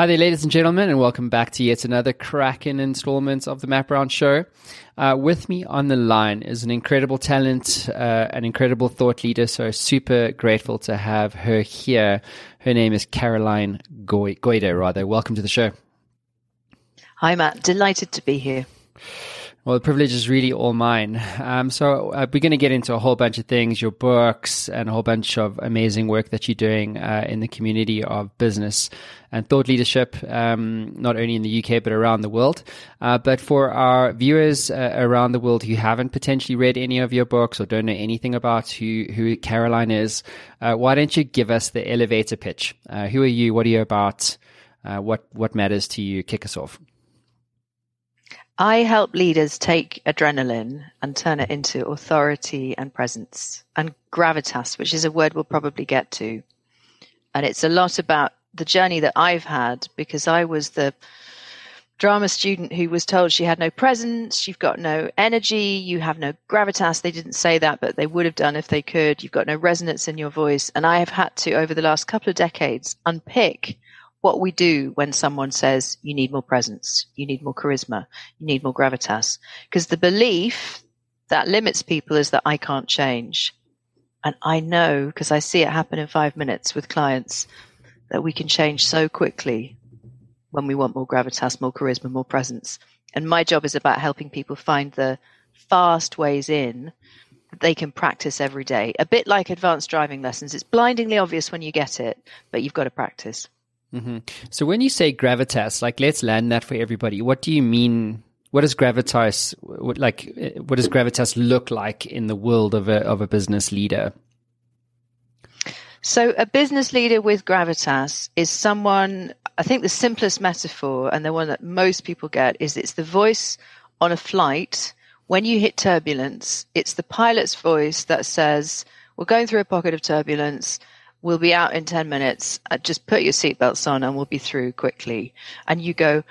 Hi there, ladies and gentlemen, and welcome back to yet another cracking installment of the Matt Brown Show. Uh, with me on the line is an incredible talent, uh, an incredible thought leader. So super grateful to have her here. Her name is Caroline Goy- Goyder, rather. Welcome to the show. Hi, Matt. Delighted to be here. Well, the privilege is really all mine. Um, so uh, we're going to get into a whole bunch of things, your books, and a whole bunch of amazing work that you're doing uh, in the community of business and thought leadership, um, not only in the UK but around the world. Uh, but for our viewers uh, around the world who haven't potentially read any of your books or don't know anything about who who Caroline is, uh, why don't you give us the elevator pitch? Uh, who are you? What are you about? what what matters to you? Kick us off. I help leaders take adrenaline and turn it into authority and presence and gravitas, which is a word we'll probably get to. And it's a lot about the journey that I've had because I was the drama student who was told she had no presence, you've got no energy, you have no gravitas. They didn't say that, but they would have done if they could. You've got no resonance in your voice. And I have had to, over the last couple of decades, unpick what we do when someone says you need more presence, you need more charisma, you need more gravitas. Because the belief that limits people is that I can't change. And I know, because I see it happen in five minutes with clients, that we can change so quickly when we want more gravitas, more charisma, more presence. And my job is about helping people find the fast ways in that they can practice every day. A bit like advanced driving lessons. It's blindingly obvious when you get it, but you've got to practice. Mm-hmm. So when you say gravitas, like let's land that for everybody. What do you mean? What does gravitas like? What does gravitas look like in the world of a of a business leader? So a business leader with gravitas is someone. I think the simplest metaphor and the one that most people get is it's the voice on a flight when you hit turbulence. It's the pilot's voice that says, "We're going through a pocket of turbulence." We'll be out in 10 minutes. Uh, just put your seatbelts on and we'll be through quickly. And you go,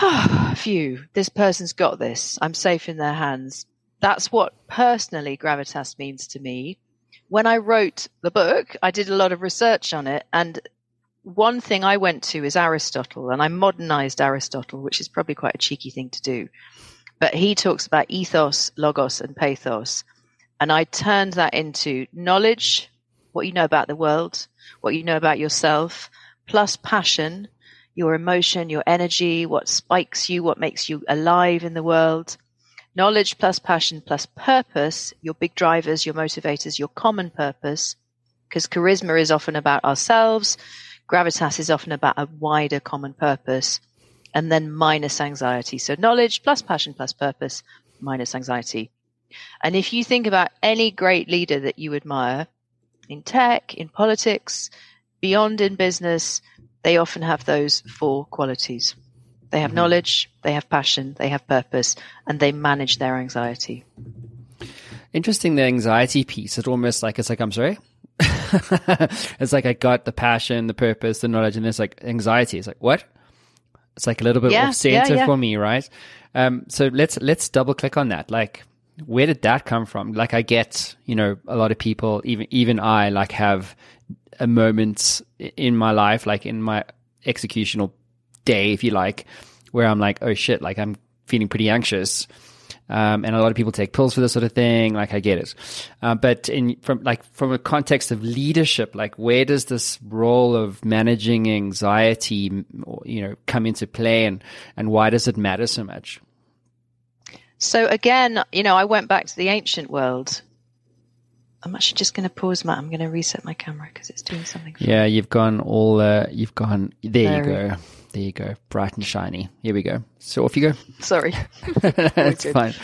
oh, phew, this person's got this. I'm safe in their hands. That's what personally gravitas means to me. When I wrote the book, I did a lot of research on it. And one thing I went to is Aristotle, and I modernized Aristotle, which is probably quite a cheeky thing to do. But he talks about ethos, logos, and pathos. And I turned that into knowledge, what you know about the world, what you know about yourself, plus passion, your emotion, your energy, what spikes you, what makes you alive in the world. Knowledge plus passion plus purpose, your big drivers, your motivators, your common purpose. Because charisma is often about ourselves, gravitas is often about a wider common purpose, and then minus anxiety. So knowledge plus passion plus purpose minus anxiety. And if you think about any great leader that you admire, in tech, in politics, beyond in business, they often have those four qualities. They have mm-hmm. knowledge, they have passion, they have purpose, and they manage their anxiety. Interesting, the anxiety piece. It's almost like it's like I'm sorry. it's like I got the passion, the purpose, the knowledge, and there's like anxiety. It's like what? It's like a little bit yeah, off center yeah, yeah. for me, right? Um, so let's let's double click on that. Like, where did that come from? Like I get, you know, a lot of people, even even I, like have a moment in my life, like in my executional day, if you like, where I'm like, oh shit, like I'm feeling pretty anxious. Um, and a lot of people take pills for this sort of thing. Like I get it, uh, but in from like from a context of leadership, like where does this role of managing anxiety, you know, come into play, and and why does it matter so much? So again, you know, I went back to the ancient world. I'm actually just going to pause, Matt. I'm going to reset my camera because it's doing something. Yeah, you've gone all. Uh, you've gone. There you go. There you go. Bright and shiny. Here we go. So off you go. Sorry. it's fine.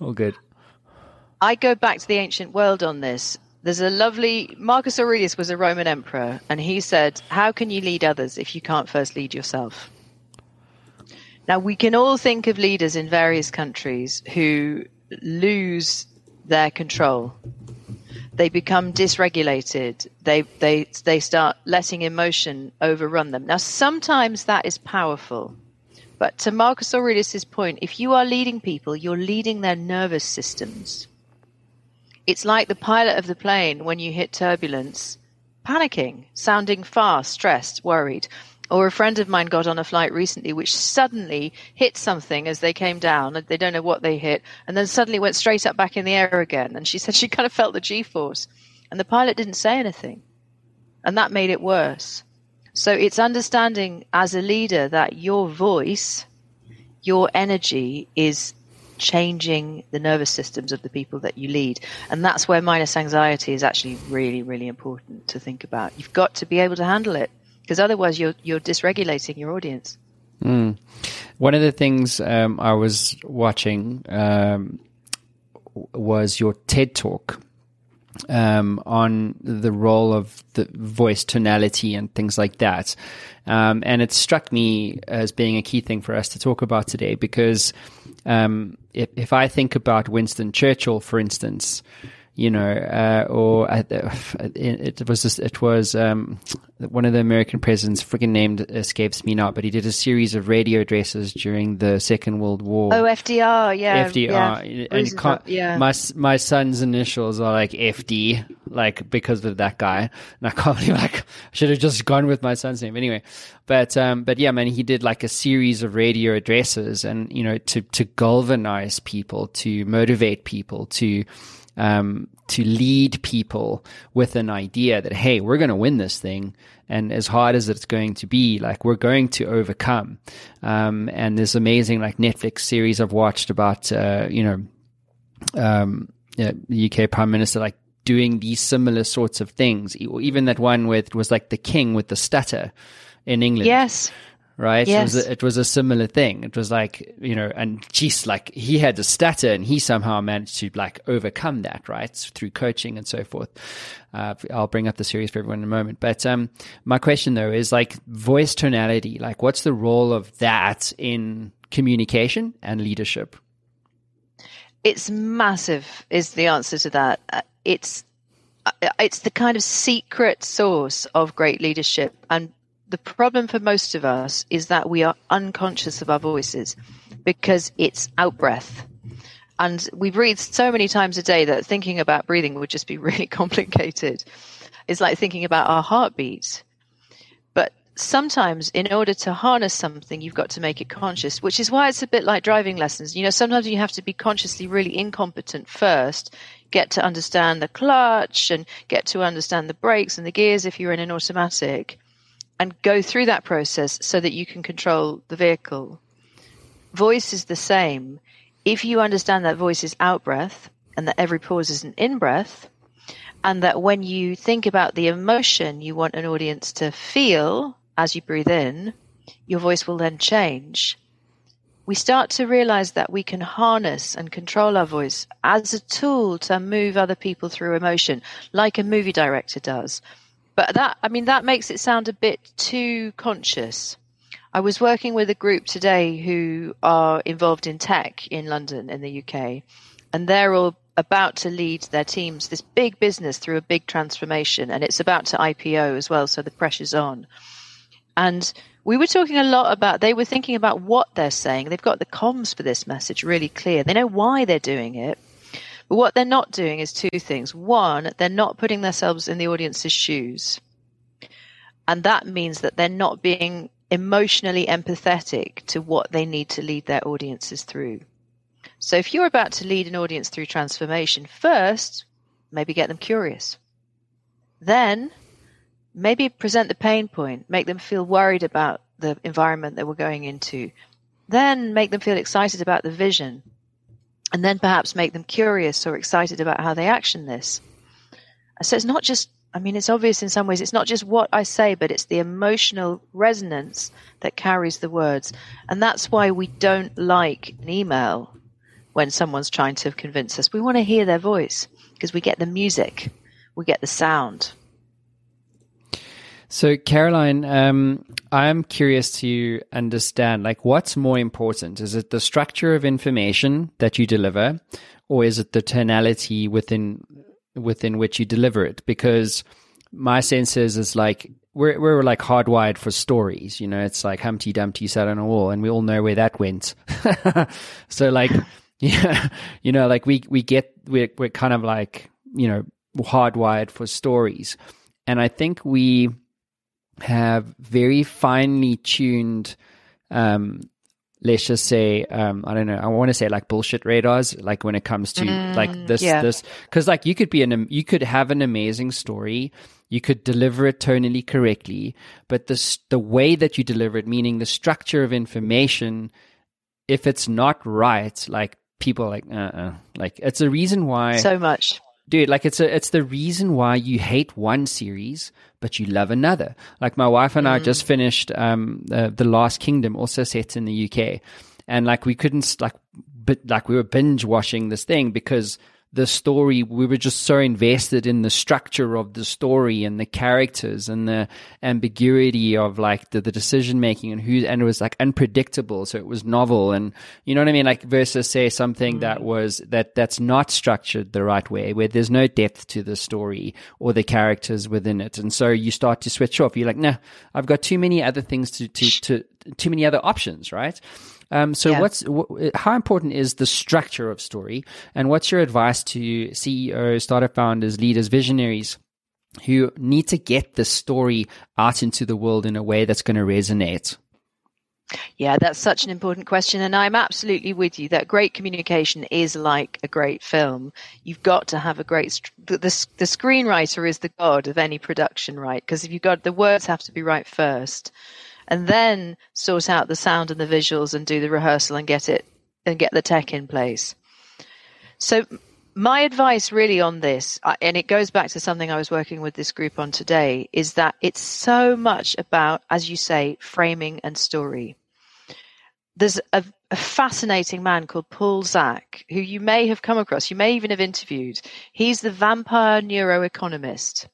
All good. I go back to the ancient world on this. There's a lovely Marcus Aurelius was a Roman emperor, and he said, "How can you lead others if you can't first lead yourself?" Now, we can all think of leaders in various countries who lose their control. They become dysregulated. They, they, they start letting emotion overrun them. Now, sometimes that is powerful. But to Marcus Aurelius' point, if you are leading people, you're leading their nervous systems. It's like the pilot of the plane when you hit turbulence, panicking, sounding fast, stressed, worried. Or a friend of mine got on a flight recently which suddenly hit something as they came down. They don't know what they hit, and then suddenly went straight up back in the air again. And she said she kind of felt the G force. And the pilot didn't say anything. And that made it worse. So it's understanding as a leader that your voice, your energy is changing the nervous systems of the people that you lead. And that's where minus anxiety is actually really, really important to think about. You've got to be able to handle it because otherwise you're, you're dysregulating your audience. Mm. One of the things um, I was watching um, was your TED talk um, on the role of the voice tonality and things like that. Um, and it struck me as being a key thing for us to talk about today because um, if, if I think about Winston Churchill, for instance, you know, uh, or it, was just, it was um, one of the American presidents, freaking named escapes me now, but he did a series of radio addresses during the Second World War. Oh, FDR, yeah, FDR, yeah. and yeah. my my son's initials are like FD, like because of that guy, and I can't believe like should have just gone with my son's name anyway. But um, but yeah, man, he did like a series of radio addresses, and you know, to to galvanize people, to motivate people, to um, to lead people with an idea that, hey, we're going to win this thing. And as hard as it's going to be, like we're going to overcome. Um, and this amazing like Netflix series I've watched about, uh, you know, um, the UK Prime Minister like doing these similar sorts of things. Even that one with was like the king with the stutter in England. Yes right? Yes. It was, a, it was a similar thing. It was like, you know, and geez, like he had a stutter and he somehow managed to like overcome that, right? Through coaching and so forth. Uh, I'll bring up the series for everyone in a moment. But, um, my question though is like voice tonality, like what's the role of that in communication and leadership? It's massive is the answer to that. Uh, it's, uh, it's the kind of secret source of great leadership and the problem for most of us is that we are unconscious of our voices because it's out breath. And we breathe so many times a day that thinking about breathing would just be really complicated. It's like thinking about our heartbeat. But sometimes, in order to harness something, you've got to make it conscious, which is why it's a bit like driving lessons. You know, sometimes you have to be consciously really incompetent first, get to understand the clutch and get to understand the brakes and the gears if you're in an automatic and go through that process so that you can control the vehicle. Voice is the same. If you understand that voice is out breath and that every pause is an in breath, and that when you think about the emotion you want an audience to feel as you breathe in, your voice will then change. We start to realize that we can harness and control our voice as a tool to move other people through emotion, like a movie director does but that, I mean, that makes it sound a bit too conscious. I was working with a group today who are involved in tech in London, in the UK, and they're all about to lead their teams this big business through a big transformation, and it's about to IPO as well, so the pressure's on. And we were talking a lot about, they were thinking about what they're saying. They've got the comms for this message really clear. They know why they're doing it. But what they're not doing is two things. One, they're not putting themselves in the audience's shoes. And that means that they're not being emotionally empathetic to what they need to lead their audiences through. So if you're about to lead an audience through transformation, first, maybe get them curious. Then, maybe present the pain point, make them feel worried about the environment that we're going into. Then make them feel excited about the vision and then perhaps make them curious or excited about how they action this. So it's not just, I mean, it's obvious in some ways, it's not just what I say, but it's the emotional resonance that carries the words. And that's why we don't like an email when someone's trying to convince us. We want to hear their voice because we get the music, we get the sound. So, Caroline, um, I'm curious to understand, like, what's more important? Is it the structure of information that you deliver, or is it the tonality within within which you deliver it? Because my sense is, is like we're we're like hardwired for stories. You know, it's like Humpty Dumpty sat on a wall, and we all know where that went. so, like, yeah, you know, like we we get we're we're kind of like you know hardwired for stories, and I think we have very finely tuned um, let's just say um, i don't know i want to say like bullshit radars like when it comes to mm, like this yeah. this because like you could be an you could have an amazing story you could deliver it tonally correctly but the the way that you deliver it meaning the structure of information if it's not right like people like uh-uh like it's a reason why so much dude like it's a it's the reason why you hate one series but you love another like my wife and mm. i just finished um the, the last kingdom also set in the uk and like we couldn't like but like we were binge watching this thing because the story we were just so invested in the structure of the story and the characters and the ambiguity of like the, the decision making and who and it was like unpredictable so it was novel and you know what i mean? Like versus say something mm. that was that that's not structured the right way where there's no depth to the story or the characters within it. And so you start to switch off. You're like nah i've got too many other things to to, to too many other options right um, so, yeah. what's how important is the structure of story, and what's your advice to CEOs, startup founders, leaders, visionaries? Who need to get the story out into the world in a way that's going to resonate? Yeah, that's such an important question. And I'm absolutely with you that great communication is like a great film. You've got to have a great, the, the, the screenwriter is the god of any production, right? Because if you've got, the words have to be right first and then sort out the sound and the visuals and do the rehearsal and get it and get the tech in place. So my advice really on this, and it goes back to something I was working with this group on today, is that it's so much about, as you say, framing and story. There's a, a fascinating man called Paul Zak, who you may have come across, you may even have interviewed. He's the vampire neuroeconomist.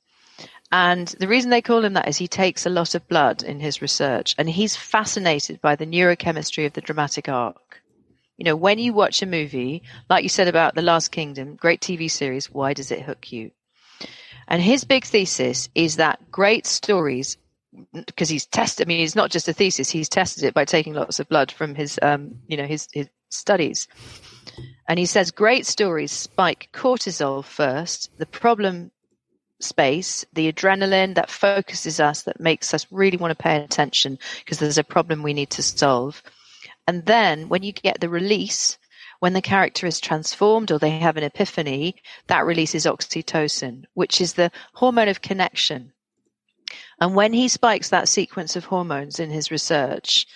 And the reason they call him that is he takes a lot of blood in his research and he's fascinated by the neurochemistry of the dramatic arc. You know, when you watch a movie, like you said about The Last Kingdom, great TV series, why does it hook you? And his big thesis is that great stories, because he's tested, I mean, it's not just a thesis, he's tested it by taking lots of blood from his, um, you know, his, his studies. And he says great stories spike cortisol first. The problem space, the adrenaline that focuses us, that makes us really want to pay attention because there's a problem we need to solve. And then when you get the release, when the character is transformed or they have an epiphany, that releases oxytocin, which is the hormone of connection. And when he spikes that sequence of hormones in his research,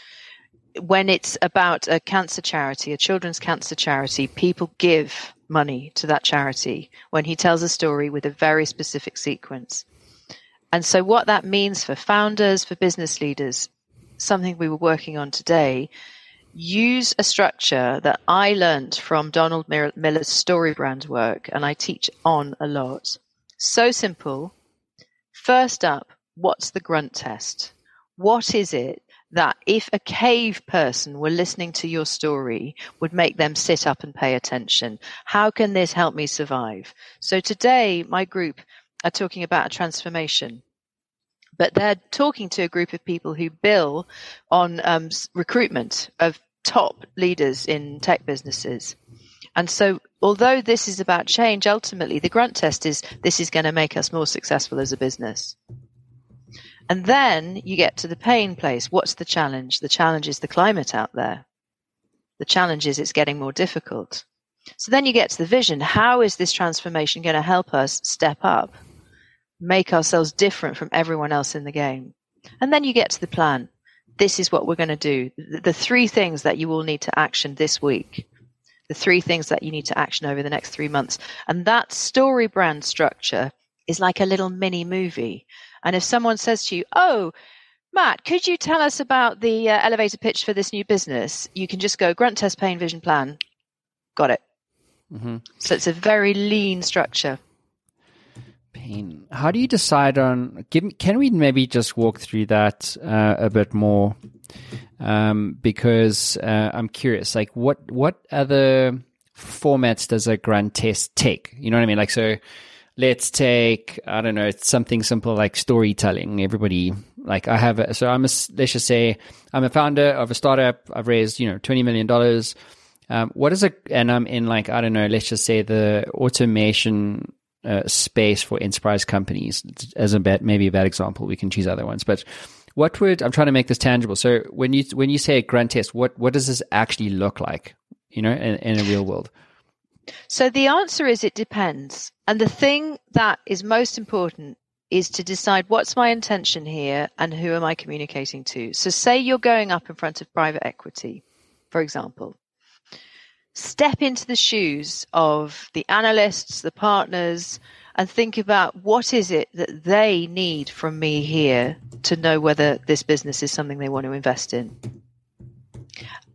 when it's about a cancer charity, a children's cancer charity, people give money to that charity when he tells a story with a very specific sequence. And so, what that means for founders, for business leaders, something we were working on today, use a structure that I learned from Donald Miller's StoryBrand work, and I teach on a lot. So simple. First up, what's the grunt test? What is it that if a cave person were listening to your story would make them sit up and pay attention. How can this help me survive? So today, my group are talking about a transformation. But they're talking to a group of people who bill on um, recruitment of top leaders in tech businesses. And so, although this is about change, ultimately the grunt test is this is going to make us more successful as a business. And then you get to the pain place. What's the challenge? The challenge is the climate out there. The challenge is it's getting more difficult. So then you get to the vision. How is this transformation going to help us step up, make ourselves different from everyone else in the game? And then you get to the plan. This is what we're going to do. The three things that you will need to action this week. The three things that you need to action over the next three months. And that StoryBrand structure is like a little mini movie. And if someone says to you, "Oh, Matt, could you tell us about the uh, elevator pitch for this new business?" You can just go grunt test pain vision plan. Got it. Mm-hmm. So it's a very lean structure. Pain. How do you decide on? Give, can we maybe just walk through that uh, a bit more? Um, because uh, I'm curious. Like, what what other formats does a grunt test take? You know what I mean? Like, so let's take i don't know something simple like storytelling everybody like i have a, so i'm a let's just say i'm a founder of a startup i've raised you know 20 million dollars um, what is it and i'm in like i don't know let's just say the automation uh, space for enterprise companies as a bad, maybe a bad example. We can choose other ones, but what would I'm trying to make this tangible. So when you when you say grunt test, what what does this actually look like? You know, in, in a real world. So the answer is it depends. And the thing that is most important is to decide what's my intention here and who am I communicating to. So say you're going up in front of private equity, for example. Step into the shoes of the analysts, the partners, and think about what is it that they need from me here to know whether this business is something they want to invest in.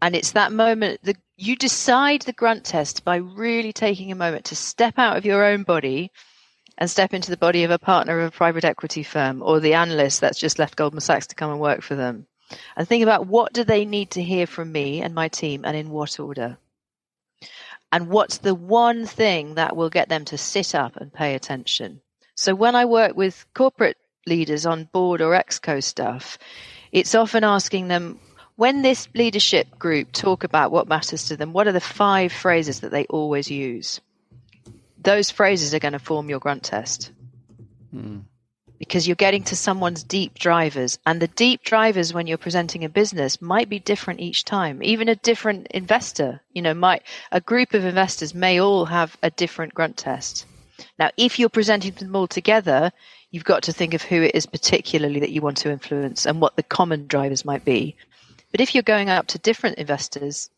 And it's that moment that you decide the grunt test by really taking a moment to step out of your own body and step into the body of a partner of a private equity firm or the analyst that's just left Goldman Sachs to come and work for them. And think about what do they need to hear from me and my team and in what order. And what's the one thing that will get them to sit up and pay attention? So when I work with corporate leaders on board or exco stuff, it's often asking them, when this leadership group talk about what matters to them, what are the five phrases that they always use? those phrases are going to form your grunt test. Hmm. Because you're getting to someone's deep drivers, and the deep drivers when you're presenting a business might be different each time. Even a different investor, you know, might a group of investors may all have a different grunt test. Now, if you're presenting them all together, you've got to think of who it is particularly that you want to influence and what the common drivers might be. But if you're going up to different investors,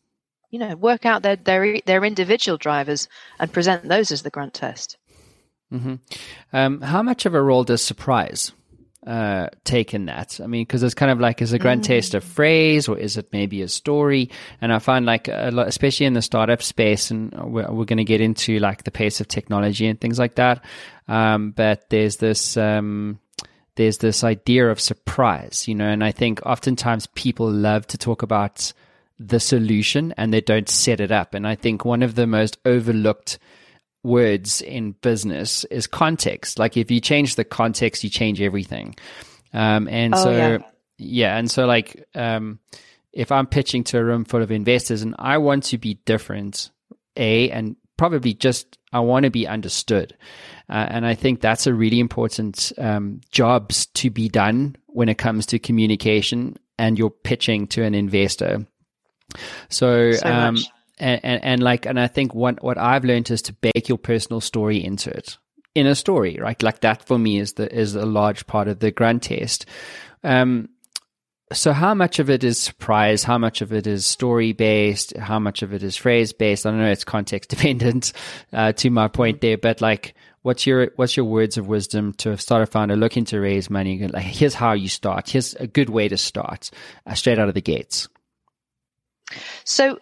you know, work out their their their individual drivers and present those as the grunt test. Mm-hmm. Um, how much of a role does surprise uh, take in that? I mean, because it's kind of like is a grunt mm. test a phrase or is it maybe a story? And I find like a lot, especially in the startup space, and we're, we're going to get into like the pace of technology and things like that. Um, but there's this. Um, there's this idea of surprise, you know, and I think oftentimes people love to talk about the solution and they don't set it up. And I think one of the most overlooked words in business is context. Like if you change the context, you change everything. Um, and oh, so, yeah. yeah. And so like, um, if I'm pitching to a room full of investors and I want to be different, A, and probably just, I want to be understood. Uh, and I think that's a really important um, jobs to be done when it comes to communication and you're pitching to an investor. So, so um, and, and, and like, and I think what, what I've learned is to bake your personal story into it in a story, right? Like that for me is the, is a large part of the grunt test. Um, so how much of it is surprise? How much of it is story based? How much of it is phrase based? I don't know. It's context dependent, uh, to my point there, but like, what's your, what's your words of wisdom to a startup founder looking to raise money? Like, here's how you start. Here's a good way to start uh, straight out of the gates. So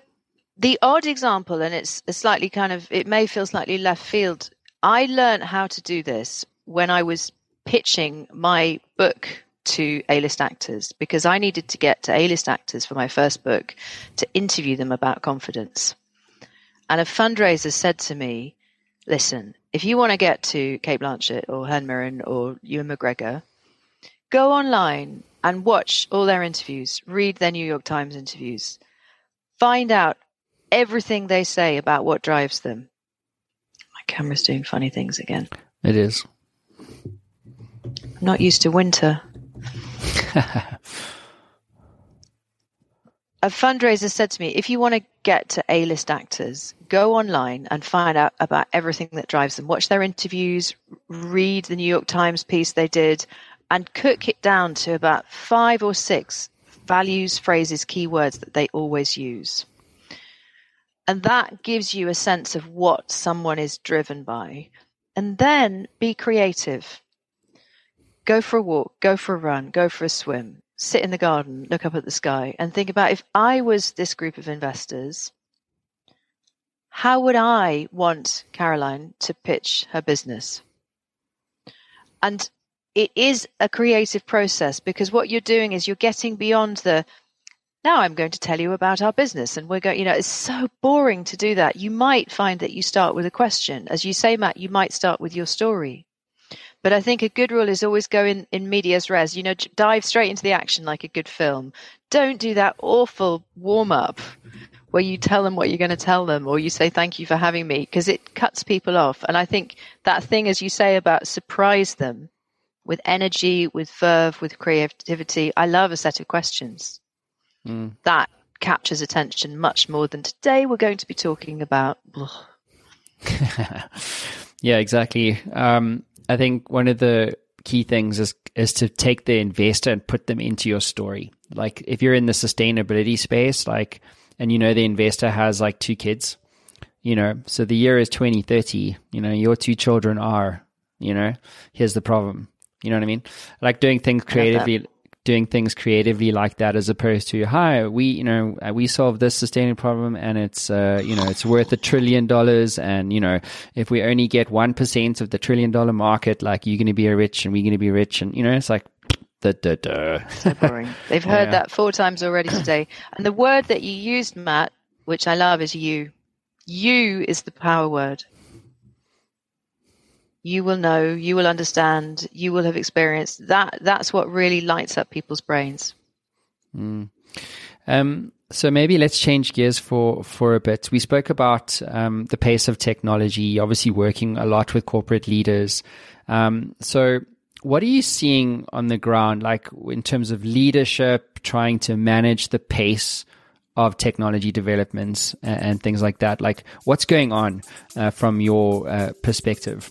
the odd example, and it's a slightly kind of, it may feel slightly left field. I learned how to do this when I was pitching my book to A-list actors because I needed to get to A-list actors for my first book to interview them about confidence. And a fundraiser said to me, listen, if you want to get to Cate Blanchett or Helen Mirren or Ewan McGregor, go online and watch all their interviews, read their New York Times interviews, find out everything they say about what drives them. My camera's doing funny things again. It is. I'm not used to winter. a fundraiser said to me, if you want to get to A-list actors, go online and find out about everything that drives them. Watch their interviews, read the New York Times piece they did, and cook it down to about five or six values, phrases, keywords that they always use. And that gives you a sense of what someone is driven by. And then be creative. Go for a walk, go for a run, go for a swim, sit in the garden, look up at the sky, and think about if I was this group of investors, how would I want Caroline to pitch her business? And it is a creative process because what you're doing is you're getting beyond the now I'm going to tell you about our business and we're going, you know, it's so boring to do that. You might find that you start with a question. As you say, Matt, you might start with your story. But I think a good rule is always go in, in medias res, you know, dive straight into the action like a good film. Don't do that awful warm up where you tell them what you're going to tell them or you say thank you for having me because it cuts people off. And I think that thing, as you say, about surprise them with energy, with verve, with creativity. I love a set of questions. Mm. That captures attention much more than today we're going to be talking about. yeah, exactly. Um, I think one of the key things is is to take the investor and put them into your story. Like if you're in the sustainability space, like and you know the investor has like two kids, you know, so the year is 2030, you know, your two children are, you know, here's the problem. You know what I mean? Like doing things creatively doing things creatively like that as opposed to hi we you know uh, we solved this sustaining problem and it's uh, you know it's worth a trillion dollars and you know if we only get 1% of the trillion dollar market like you're going to be rich and we're going to be rich. And you know it's like da, da, da. so boring. They've heard yeah. that four times already today. And the word that you used matt which i love is you. You is the power word you will know, you will understand, you will have experienced. That that's what really lights up people's brains. Mm. Um, so maybe let's change gears for for a bit. We spoke about um, the pace of technology, obviously working a lot with corporate leaders. Um, so what are you seeing on the ground, like in terms of leadership, trying to manage the pace of technology developments and, and things like that? Like, what's going on uh, from your uh, perspective?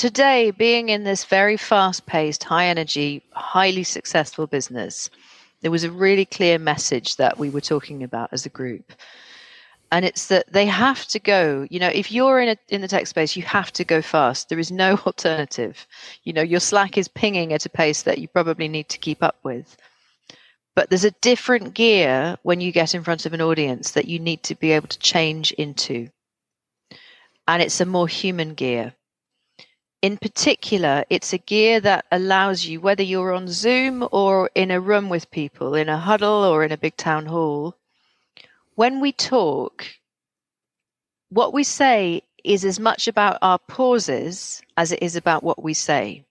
Today, being in this very fast paced, high energy, highly successful business, there was a really clear message that we were talking about as a group. And it's that they have to go, you know, if you're in a, in the tech space, you have to go fast. There is no alternative. You know, your Slack is pinging at a pace that you probably need to keep up with. But there's a different gear when you get in front of an audience that you need to be able to change into. And it's a more human gear in particular, it's a gear that allows you, whether you're on Zoom or in a room with people, in a huddle or in a big town hall, when we talk, what we say is as much about our pauses as it is about what we say.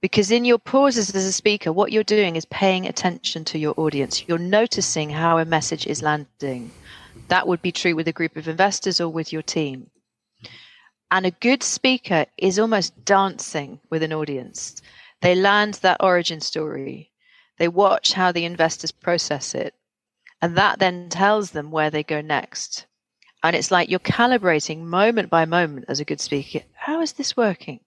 Because in your pauses as a speaker, what you're doing is paying attention to your audience. You're noticing how a message is landing. That would be true with a group of investors or with your team. And a good speaker is almost dancing with an audience. They land that origin story. They watch how the investors process it. And that then tells them where they go next. And it's like you're calibrating moment by moment as a good speaker. How is this working?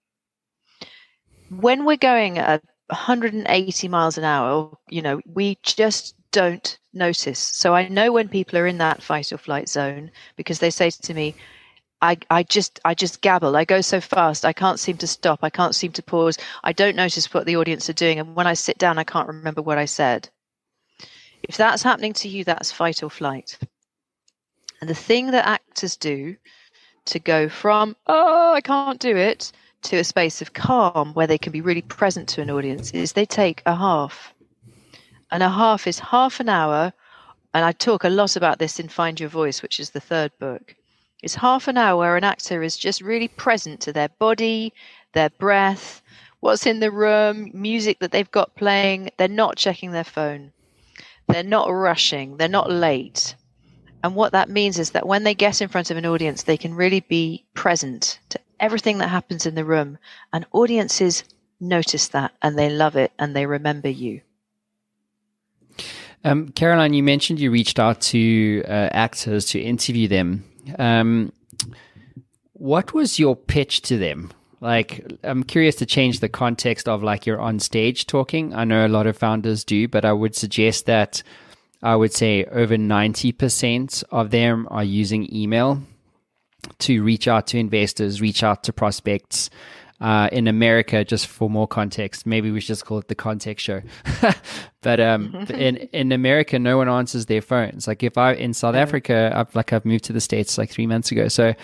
When we're going at 180 miles an hour, you know, we just don't notice. So I know when people are in that fight or flight zone because they say to me, I, I just I just gabble. I go so fast. I can't seem to stop. I can't seem to pause. I don't notice what the audience are doing. And when I sit down, I can't remember what I said. If that's happening to you, that's fight or flight. And the thing that actors do to go from, oh, I can't do it, to a space of calm where they can be really present to an audience is they take a half. And a half is half an hour. And I talk a lot about this in Find Your Voice, which is the third book is half an hour where an actor is just really present to their body, their breath, what's in the room, music that they've got playing. They're not checking their phone. They're not rushing. They're not late. And what that means is that when they get in front of an audience, they can really be present to everything that happens in the room. And audiences notice that and they love it and they remember you. Um, Caroline, you mentioned you reached out to uh, actors to interview them. Um, what was your pitch to them? Like, I'm curious to change the context of like you're on stage talking. I know a lot of founders do, but I would suggest that I would say over 90% of them are using email to reach out to investors, reach out to prospects. Uh, in America, just for more context, maybe we should just call it the context show. but um, in in America, no one answers their phones. Like if I in South Africa, I've like I've moved to the states like three months ago, so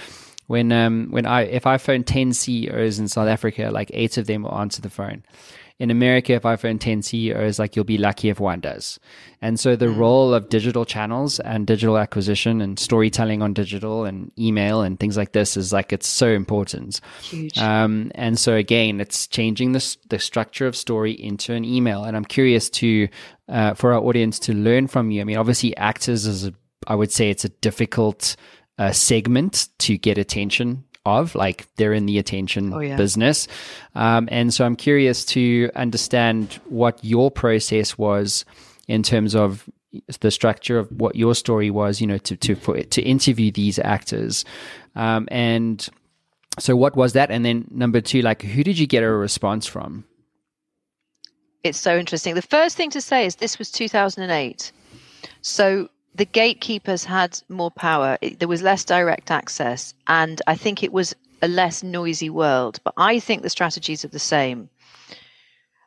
when um when I if I phone ten CEOs in South Africa, like eight of them will answer the phone in America, if I phone 10 CEOs, like you'll be lucky if one does. And so the mm. role of digital channels and digital acquisition and storytelling on digital and email and things like this is like, it's so important. Huge. Um, and so again, it's changing the, the structure of story into an email. And I'm curious to, uh, for our audience to learn from you. I mean, obviously actors is a, I would say it's a difficult, uh, segment to get attention of, like they're in the attention oh, yeah. business. Um, and so I'm curious to understand what your process was in terms of the structure of what your story was, you know, to to for, to interview these actors, um, and so what was that? And then number two, like who did you get a response from? It's so interesting. The first thing to say is this was 2008, so the gatekeepers had more power. It, there was less direct access, and I think it was a less noisy world. But I think the strategies are the same.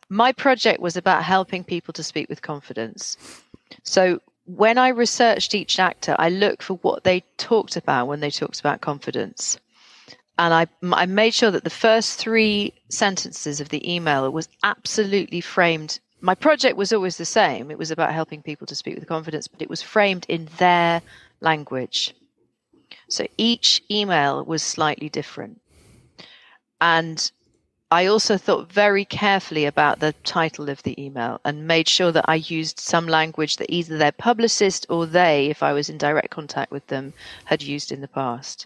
My project was about helping people to speak with confidence. So when I researched each actor, I looked for what they talked about when they talked about confidence. And I, I made sure that the first three sentences of the email was absolutely framed my project was always the same. It was about helping people to speak with confidence, but it was framed in their language. So each email was slightly different. And I also thought very carefully about the title of the email and made sure that I used some language that either their publicist or they, if I was in direct contact with them, had used in the past.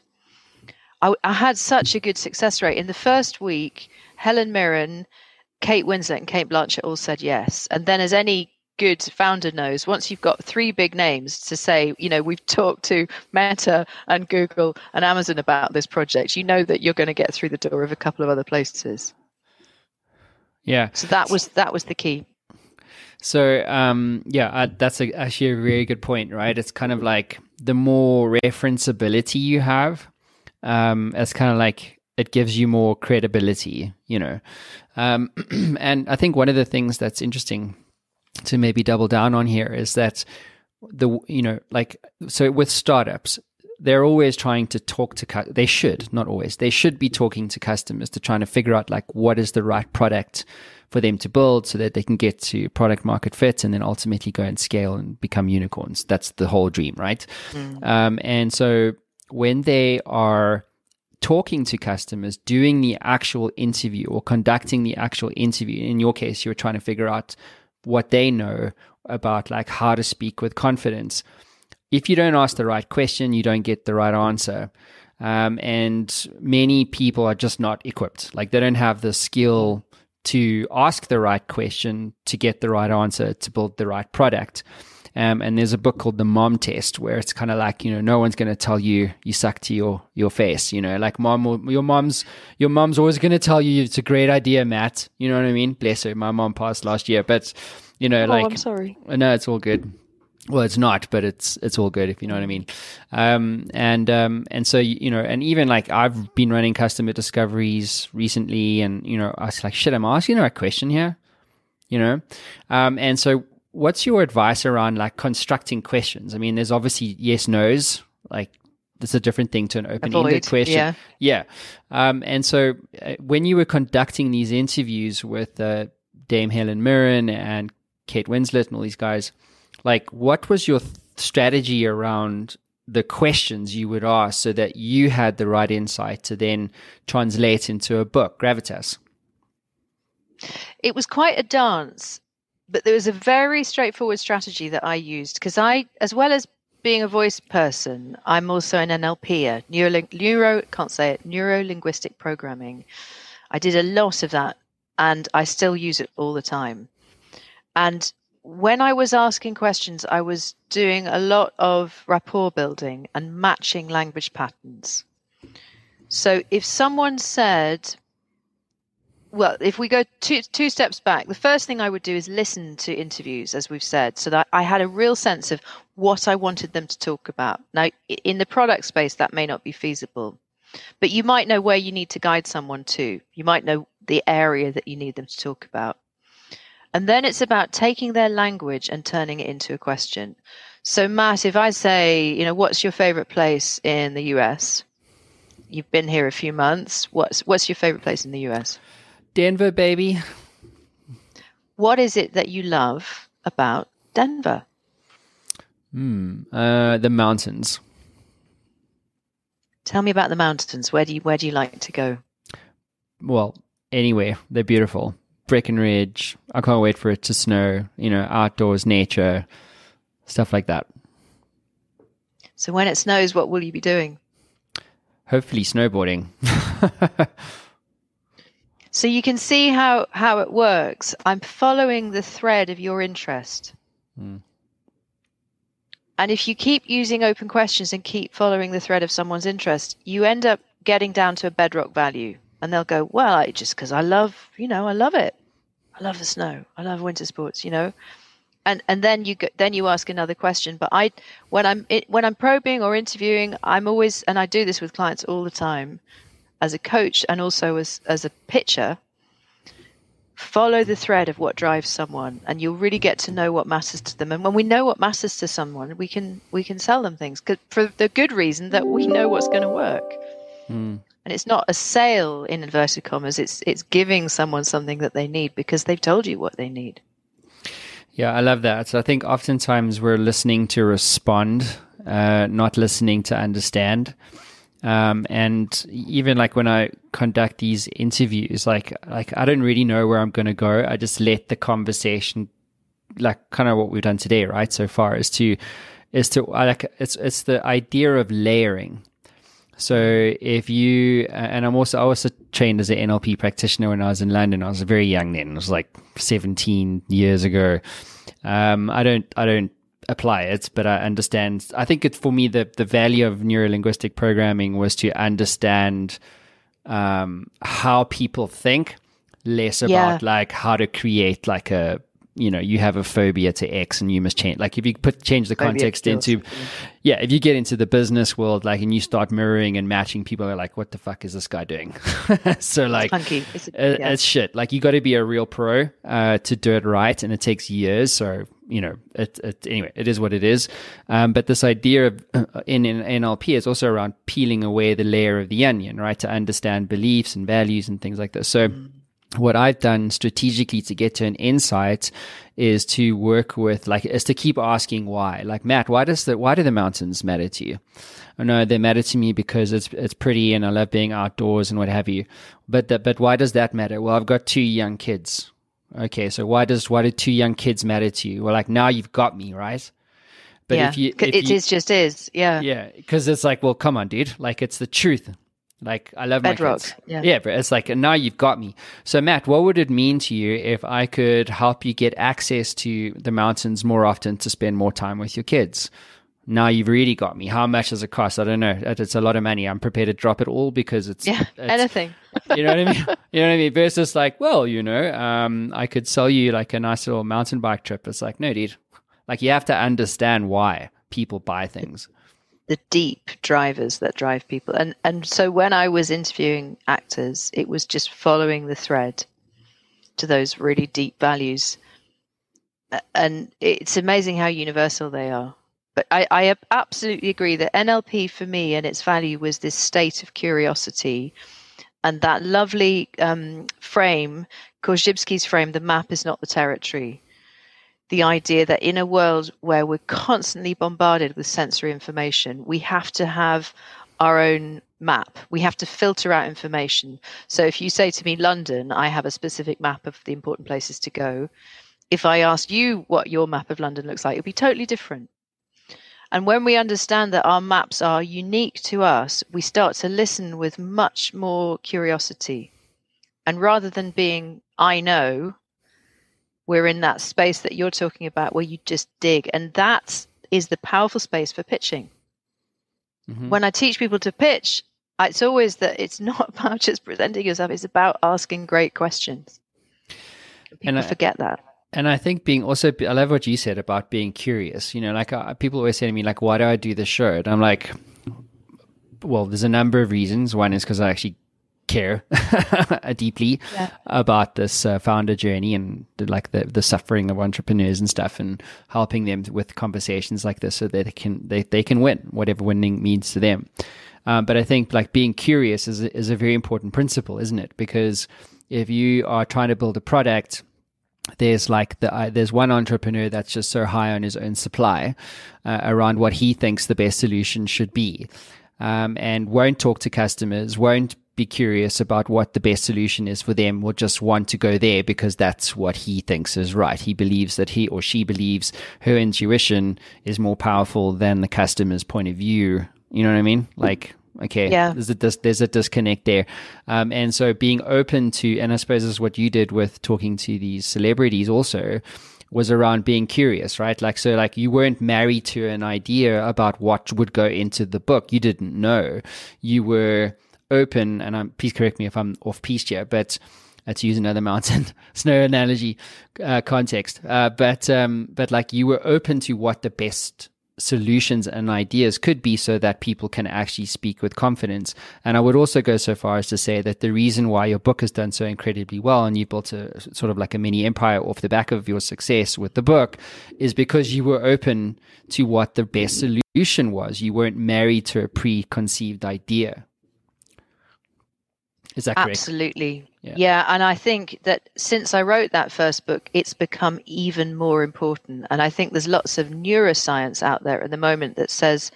I, I had such a good success rate. In the first week, Helen Mirren Kate Winslet and Cate Blanchett all said yes. And then, as any good founder knows, once you've got three big names to say, you know, we've talked to Meta and Google and Amazon about this project, you know that you're going to get through the door of a couple of other places. Yeah. So that was that was the key. So um, yeah, uh, that's a, actually a very good point, right? It's kind of like the more referenceability you have, um, it's kind of like it gives you more credibility, you know. Um, and I think one of the things that's interesting to maybe double down on here is that the you know like so with startups they're always trying to talk to they should not always they should be talking to customers to trying to figure out like what is the right product for them to build so that they can get to product market fit and then ultimately go and scale and become unicorns that's the whole dream right mm. um, and so when they are talking to customers, doing the actual interview or conducting the actual interview. In your case, you were trying to figure out what they know about like how to speak with confidence. If you don't ask the right question, you don't get the right answer. Um, and many people are just not equipped. Like they don't have the skill to ask the right question to get the right answer to build the right product. Um, and there's a book called The Mom Test where it's kind of like, you know, no one's going to tell you you suck to your, your face, you know, like mom, your mom's, your mom's always going to tell you it's a great idea, Matt. You know what I mean? Bless her. My mom passed last year, but you know, oh, like, I'm sorry. No, it's all good. Well, it's not, but it's it's all good if you know what I mean. Um, and um, and so you know, and even like I've been running customer discoveries recently, and you know, I was like, shit, I'm asking the right question here, you know. Um, and so what's your advice around like constructing questions? I mean, there's obviously yes, no's, like that's a different thing to an open-ended question. Yeah. Yeah. Um, and so uh, when you were conducting these interviews with uh, Dame Helen Mirren and Kate Winslet and all these guys, like what was your th- strategy around the questions you would ask so that you had the right insight to then translate into a book, Gravitas? It was quite a dance but there was a very straightforward strategy that I used because I, as well as being a voice person, I'm also an NLP, neuro, neuro can't say it, neuro linguistic programming. I did a lot of that and I still use it all the time. And when I was asking questions, I was doing a lot of rapport building and matching language patterns. So if someone said, well, if we go two two steps back, the first thing I would do is listen to interviews, as we've said, so that I had a real sense of what I wanted them to talk about. Now, in the product space, that may not be feasible, but you might know where you need to guide someone to. You might know the area that you need them to talk about. And then it's about taking their language and turning it into a question. So, Matt, if I say, you know, what's your favorite place in the US? You've been here a few months. What's what's your favorite place in the US? Denver, baby. What is it that you love about Denver? Hmm. Uh, the mountains. Tell me about the mountains. Where do you where do you like to go? Well, anywhere. They're beautiful. Breckenridge. I can't wait for it to snow. You know, outdoors, nature, stuff like that. So when it snows, what will you be doing? Hopefully, snowboarding. so you can see how how it works. I'm following the thread of your interest. Mm. And if you keep using open questions and keep following the thread of someone's interest, you end up getting down to a bedrock value. And they'll go, well, I, just because I love, you know, I love it. I love the snow. I love winter sports, you know. And and then you go, then you ask another question. But I, when I'm when I'm probing or interviewing, I'm always, and I do this with clients all the time, as a coach and also as as a pitcher follow the thread of what drives someone and you'll really get to know what matters to them. And when we know what matters to someone we can we can sell them things for the good reason that we know what's going to work. Mm. and it's not a sale in inverted commas it's it's giving someone something that they need because they've told you what they need. Yeah i love that. So i think oftentimes we're listening to respond uh, not listening to understand um, and even like when I conduct these interviews, like like I don't really know where I'm going to go. I just let the conversation, like kind of what we've done today, right? So far, is to is to like it's it's the idea of layering. So if you and I'm also I also trained as an NLP practitioner when I was in London. I was very young then. It was like 17 years ago. Um, I don't I don't apply it, but I understand. I think it's for me the the value of neurolinguistic programming was to understand um, how people think, less about yeah. like how to create like a you know you have a phobia to X and you must change. Like if you put change the context into, yeah, if you get into the business world, like and you start mirroring and matching, people are like, what the fuck is this guy doing? so like, it's, a, yeah. it's, shit. Like you got to be a real pro uh, to do it right, and it takes years. So you know, it, it, anyway, it is what it is. Um, but this idea of uh, in, in NLP is also around peeling away the layer of the onion, right, to understand beliefs and values and things like this. So. What I've done strategically to get to an insight is to work with like is to keep asking why. Like Matt, why does the why do the mountains matter to you? I know they matter to me because it's it's pretty and I love being outdoors and what have you. But the, but why does that matter? Well, I've got two young kids. Okay, so why does why do two young kids matter to you? Well, like now you've got me right. But yeah, if you, if it you, is just is, yeah, yeah, because it's like, well, come on, dude, like it's the truth. Like I love Bedrock. my kids. Yeah. yeah, but it's like now you've got me. So Matt, what would it mean to you if I could help you get access to the mountains more often to spend more time with your kids? Now you've really got me. How much does it cost? I don't know. It's a lot of money. I'm prepared to drop it all because it's yeah it's, anything. you know what I mean? You know what I mean? Versus like, well, you know, um, I could sell you like a nice little mountain bike trip. It's like, no, dude. Like you have to understand why people buy things the deep drivers that drive people. And and so when I was interviewing actors, it was just following the thread to those really deep values. And it's amazing how universal they are. But I, I absolutely agree that NLP for me and its value was this state of curiosity and that lovely um, frame, Korzybski's frame, the map is not the territory the idea that in a world where we're constantly bombarded with sensory information, we have to have our own map. We have to filter out information. So if you say to me, London, I have a specific map of the important places to go. If I ask you what your map of London looks like, it'll be totally different. And when we understand that our maps are unique to us, we start to listen with much more curiosity. And rather than being I know, we're in that space that you're talking about where you just dig. And that is the powerful space for pitching. Mm-hmm. When I teach people to pitch, it's always that it's not about just presenting yourself, it's about asking great questions. People and I, forget that. And I think being also, I love what you said about being curious. You know, like uh, people always say to me, like, why do I do this show? And I'm like, well, there's a number of reasons. One is because I actually care deeply yeah. about this uh, founder journey and the, like the the suffering of entrepreneurs and stuff, and helping them with conversations like this so that they can they, they can win whatever winning means to them. Um, but I think like being curious is is a very important principle, isn't it? Because if you are trying to build a product there's like the uh, there's one entrepreneur that's just so high on his own supply uh, around what he thinks the best solution should be. Um, and won't talk to customers won't be curious about what the best solution is for them will just want to go there because that's what he thinks is right. He believes that he or she believes her intuition is more powerful than the customer's point of view. You know what i mean? Like Okay. Yeah. There's a, dis- there's a disconnect there. Um, and so being open to, and I suppose this is what you did with talking to these celebrities also, was around being curious, right? Like, so like you weren't married to an idea about what would go into the book. You didn't know. You were open, and I'm, please correct me if I'm off piece here, but uh, to use another mountain snow analogy uh, context. Uh, but, um, but like you were open to what the best solutions and ideas could be so that people can actually speak with confidence. And I would also go so far as to say that the reason why your book has done so incredibly well and you built a sort of like a mini empire off the back of your success with the book is because you were open to what the best solution was. You weren't married to a preconceived idea. Is that correct? Absolutely. Yeah. yeah. And I think that since I wrote that first book, it's become even more important. And I think there's lots of neuroscience out there at the moment that says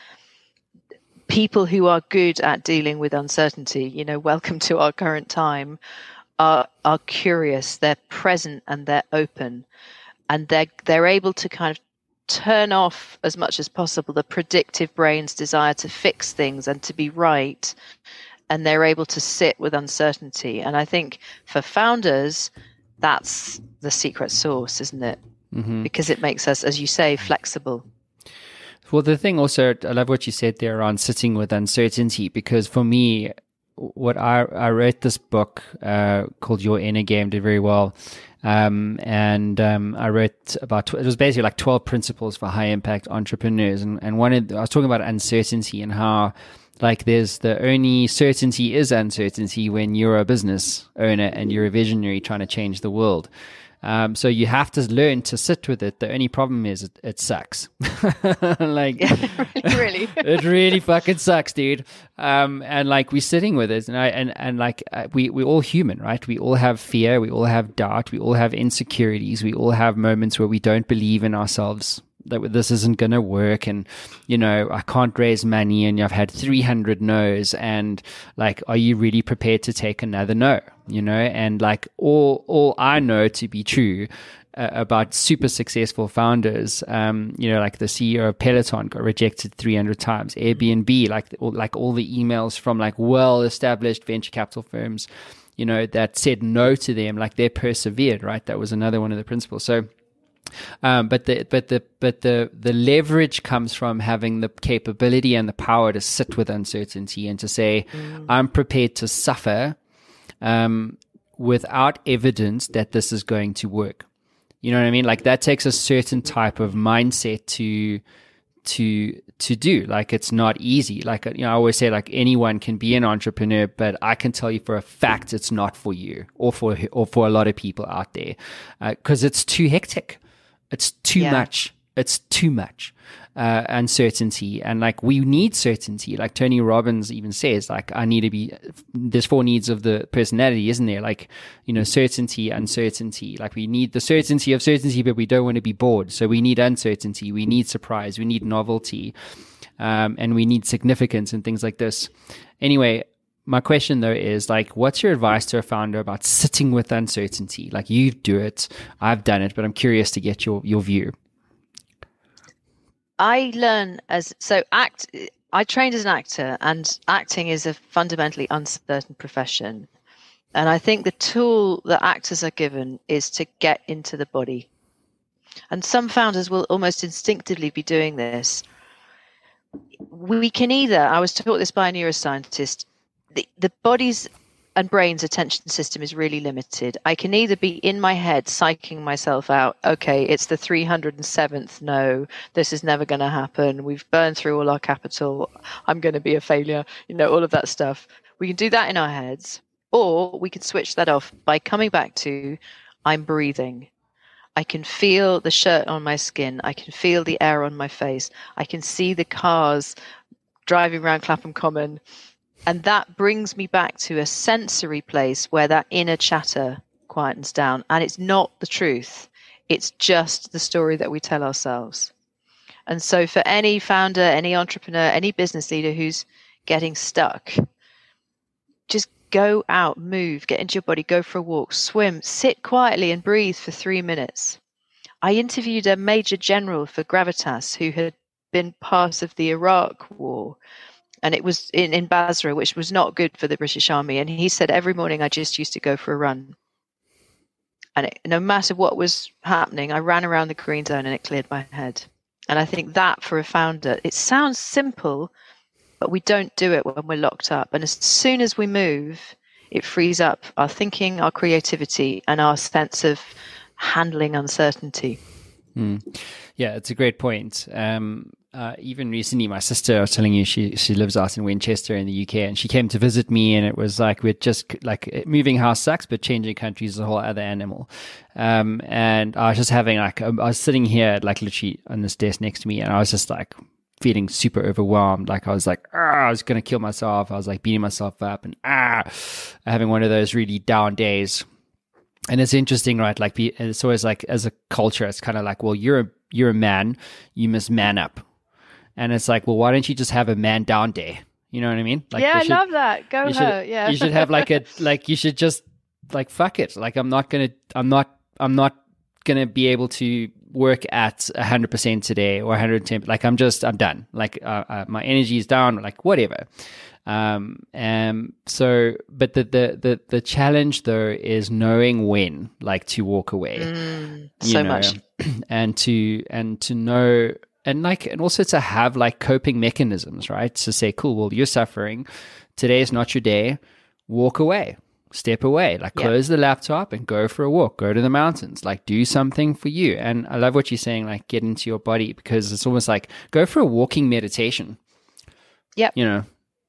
people who are good at dealing with uncertainty, you know, welcome to our current time, are are curious, they're present and they're open. And they're they're able to kind of turn off as much as possible the predictive brain's desire to fix things and to be right and they're able to sit with uncertainty. And I think for founders, that's the secret sauce, isn't it? Mm-hmm. Because it makes us, as you say, flexible. Well, the thing also, I love what you said there on sitting with uncertainty, because for me, what I, I wrote this book uh, called Your Inner Game did very well. Um, and um, I wrote about it was basically like twelve principles for high impact entrepreneurs, and and one of, I was talking about uncertainty and how like there's the only certainty is uncertainty when you're a business owner and you're a visionary trying to change the world. Um, so you have to learn to sit with it. The only problem is it, it sucks. like yeah, really, really. it really fucking sucks, dude. Um, and like we're sitting with it, and I, and and like uh, we we're all human, right? We all have fear, we all have doubt, we all have insecurities, we all have moments where we don't believe in ourselves that this isn't going to work and you know i can't raise money and i've had 300 no's and like are you really prepared to take another no? You know and like all all i know to be true uh, about super successful founders um you know like the ceo of peloton got rejected 300 times. Airbnb like like all the emails from like well established venture capital firms you know that said no to them like they persevered right? That was another one of the principles. So um, but the but the but the the leverage comes from having the capability and the power to sit with uncertainty and to say, mm. I'm prepared to suffer um, without evidence that this is going to work. You know what I mean? Like that takes a certain type of mindset to to to do like it's not easy like you know i always say like anyone can be an entrepreneur but i can tell you for a fact it's not for you or for or for a lot of people out there because uh, it's too hectic it's too yeah. much. It's too much uh, uncertainty, and like we need certainty. Like Tony Robbins even says, like I need to be. There's four needs of the personality, isn't there? Like you know, certainty, uncertainty. Like we need the certainty of certainty, but we don't want to be bored. So we need uncertainty. We need surprise. We need novelty, um, and we need significance and things like this. Anyway, my question though is like what's your advice to a founder about sitting with uncertainty like you do it i've done it but i'm curious to get your your view i learn as so act i trained as an actor and acting is a fundamentally uncertain profession And I think the tool that actors are given is to get into the body. And some founders will almost instinctively be doing this. We can either, I was taught this by a neuroscientist, the, the body's and brain's attention system is really limited. I can either be in my head psyching myself out, okay, it's the 307th no, this is never going to happen. We've burned through all our capital. I'm going to be a failure. You know, all of that stuff. We can do that in our heads, or we can switch that off by coming back to I'm breathing. I can feel the shirt on my skin. I can feel the air on my face. I can see the cars driving around Clapham Common and that brings me back to a sensory place where that inner chatter quietens down. And it's not the truth, it's just the story that we tell ourselves. And so, for any founder, any entrepreneur, any business leader who's getting stuck, just go out, move, get into your body, go for a walk, swim, sit quietly and breathe for three minutes. I interviewed a major general for Gravitas who had been part of the Iraq war and it was in, in Basra, which was not good for the British Army. And he said every morning I just used to go for a run. And it, no matter what was happening, I ran around the green zone and it cleared my head. And I think that for a founder, it sounds simple, but we don't do it when we're locked up. And as soon as we move, it frees up our thinking, our creativity, and our sense of handling uncertainty. Mm. Yeah, it's a great point. Um, uh, even recently, my sister I was telling you she she lives out in Winchester in the UK, and she came to visit me, and it was like we're just like moving house sucks, but changing countries is a whole other animal. Um, and I was just having like I was sitting here like literally on this desk next to me, and I was just like feeling super overwhelmed. Like I was like, I was gonna kill myself. I was like beating myself up, and ah, having one of those really down days. And it's interesting, right? Like it's always like as a culture, it's kind of like, well, you're a you're a man, you must man up and it's like, well, why don't you just have a man down day? You know what I mean? Like, yeah, I love that. Go her. Should, yeah, you should have like a like you should just like fuck it. Like I'm not gonna I'm not I'm not gonna be able to work at 100% today or 110 like i'm just i'm done like uh, uh, my energy is down like whatever um and so but the, the the the challenge though is knowing when like to walk away mm, so know, much and to and to know and like and also to have like coping mechanisms right? To say cool well you're suffering. Today is not your day. Walk away. Step away. Like close the laptop and go for a walk. Go to the mountains. Like do something for you. And i love what you're saying like get into your body because it's almost like go for a walking meditation. Yeah you know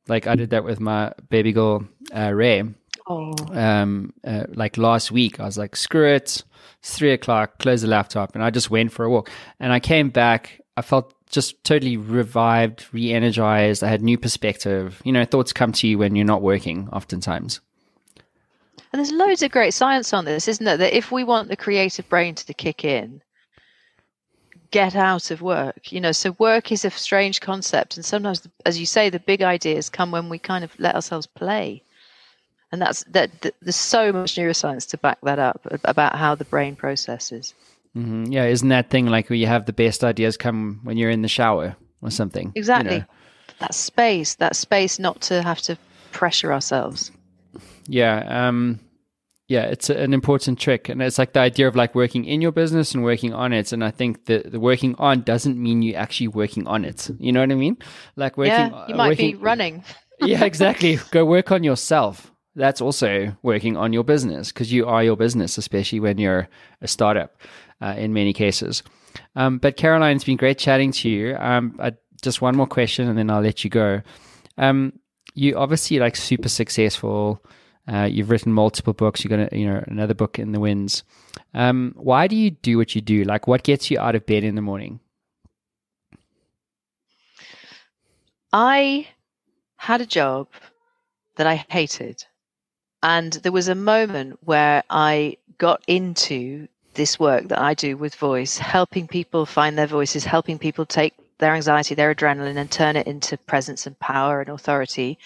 like i did that with my baby girl uh, ray. Oh. um uh, like last week i was like screw it. It's three o'clock. Close the laptop. And i just went for a walk. And i came back I felt just totally revived, re-energized. I had new perspective. You know, thoughts come to you when you're not working oftentimes. And there's loads of great science on this, isn't there? That if we want the creative brain to kick in, get out of work. You know, so work is a strange concept, and sometimes, as you say, the big ideas come when we kind of let ourselves play. And that's that. that there's so much neuroscience to back that up about how the brain processes. Mm-hmm. Yeah, isn't that thing like where you have the best ideas come when you're in the shower or something? Exactly. You know? That space, that space not to have to pressure ourselves. Yeah. Um, yeah, it's an important trick. And it's like the idea of like working in your business and working on it. And I think the, the working on doesn't mean you actually working on it. You know what I mean? Like working. Yeah, you might working, be running. yeah, exactly. Go work on yourself. That's also working on your business because you are your business, especially when you're a startup uh, in many cases. Um, but Caroline, it's been great chatting to you. Um, I, just one more question, and then I'll let you go. Um, you obviously like super successful. Uh, you've written multiple books. You got a, you know another book in the winds. Um, why do you do what you do? Like, what gets you out of bed in the morning? I had a job that I hated, and there was a moment where I got into this work that I do with voice, helping people find their voices, helping people take their anxiety, their adrenaline, and turn it into presence and power and authority.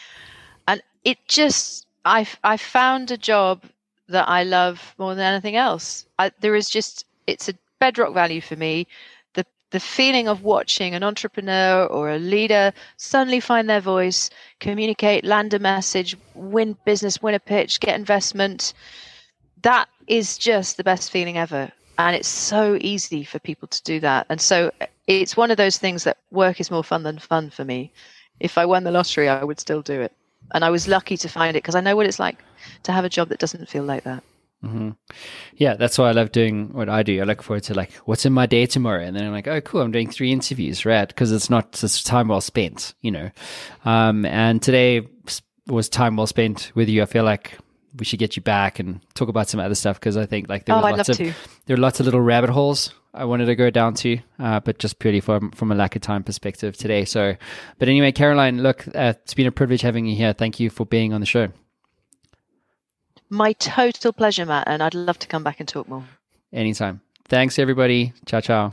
And it just, I I found a job that I love more than anything else. I, there is just, it's a bedrock value for me. The the feeling of watching an entrepreneur or a leader suddenly find their voice, communicate, land a message, win business, win a pitch, get investment, that is just the best feeling ever. And it's so easy for people to do that. And so it's one of those things that work is more fun than fun for me. If I won the lottery, I would still do it. And I was lucky to find it because I know what it's like to have a job that doesn't feel like that. Mm-hmm. Yeah, that's why I love doing what I do. I look forward to like what's in my day tomorrow, and then I'm like, oh, cool, I'm doing three interviews, right? Because it's not just time well spent, you know. Um, and today was time well spent with you. I feel like we should get you back and talk about some other stuff because I think like there oh, were lots of to. there are lots of little rabbit holes I wanted to go down to, uh, but just purely from from a lack of time perspective today. So, but anyway, Caroline, look, uh, it's been a privilege having you here. Thank you for being on the show. My total pleasure, Matt, and I'd love to come back and talk more. Anytime. Thanks, everybody. Ciao, ciao.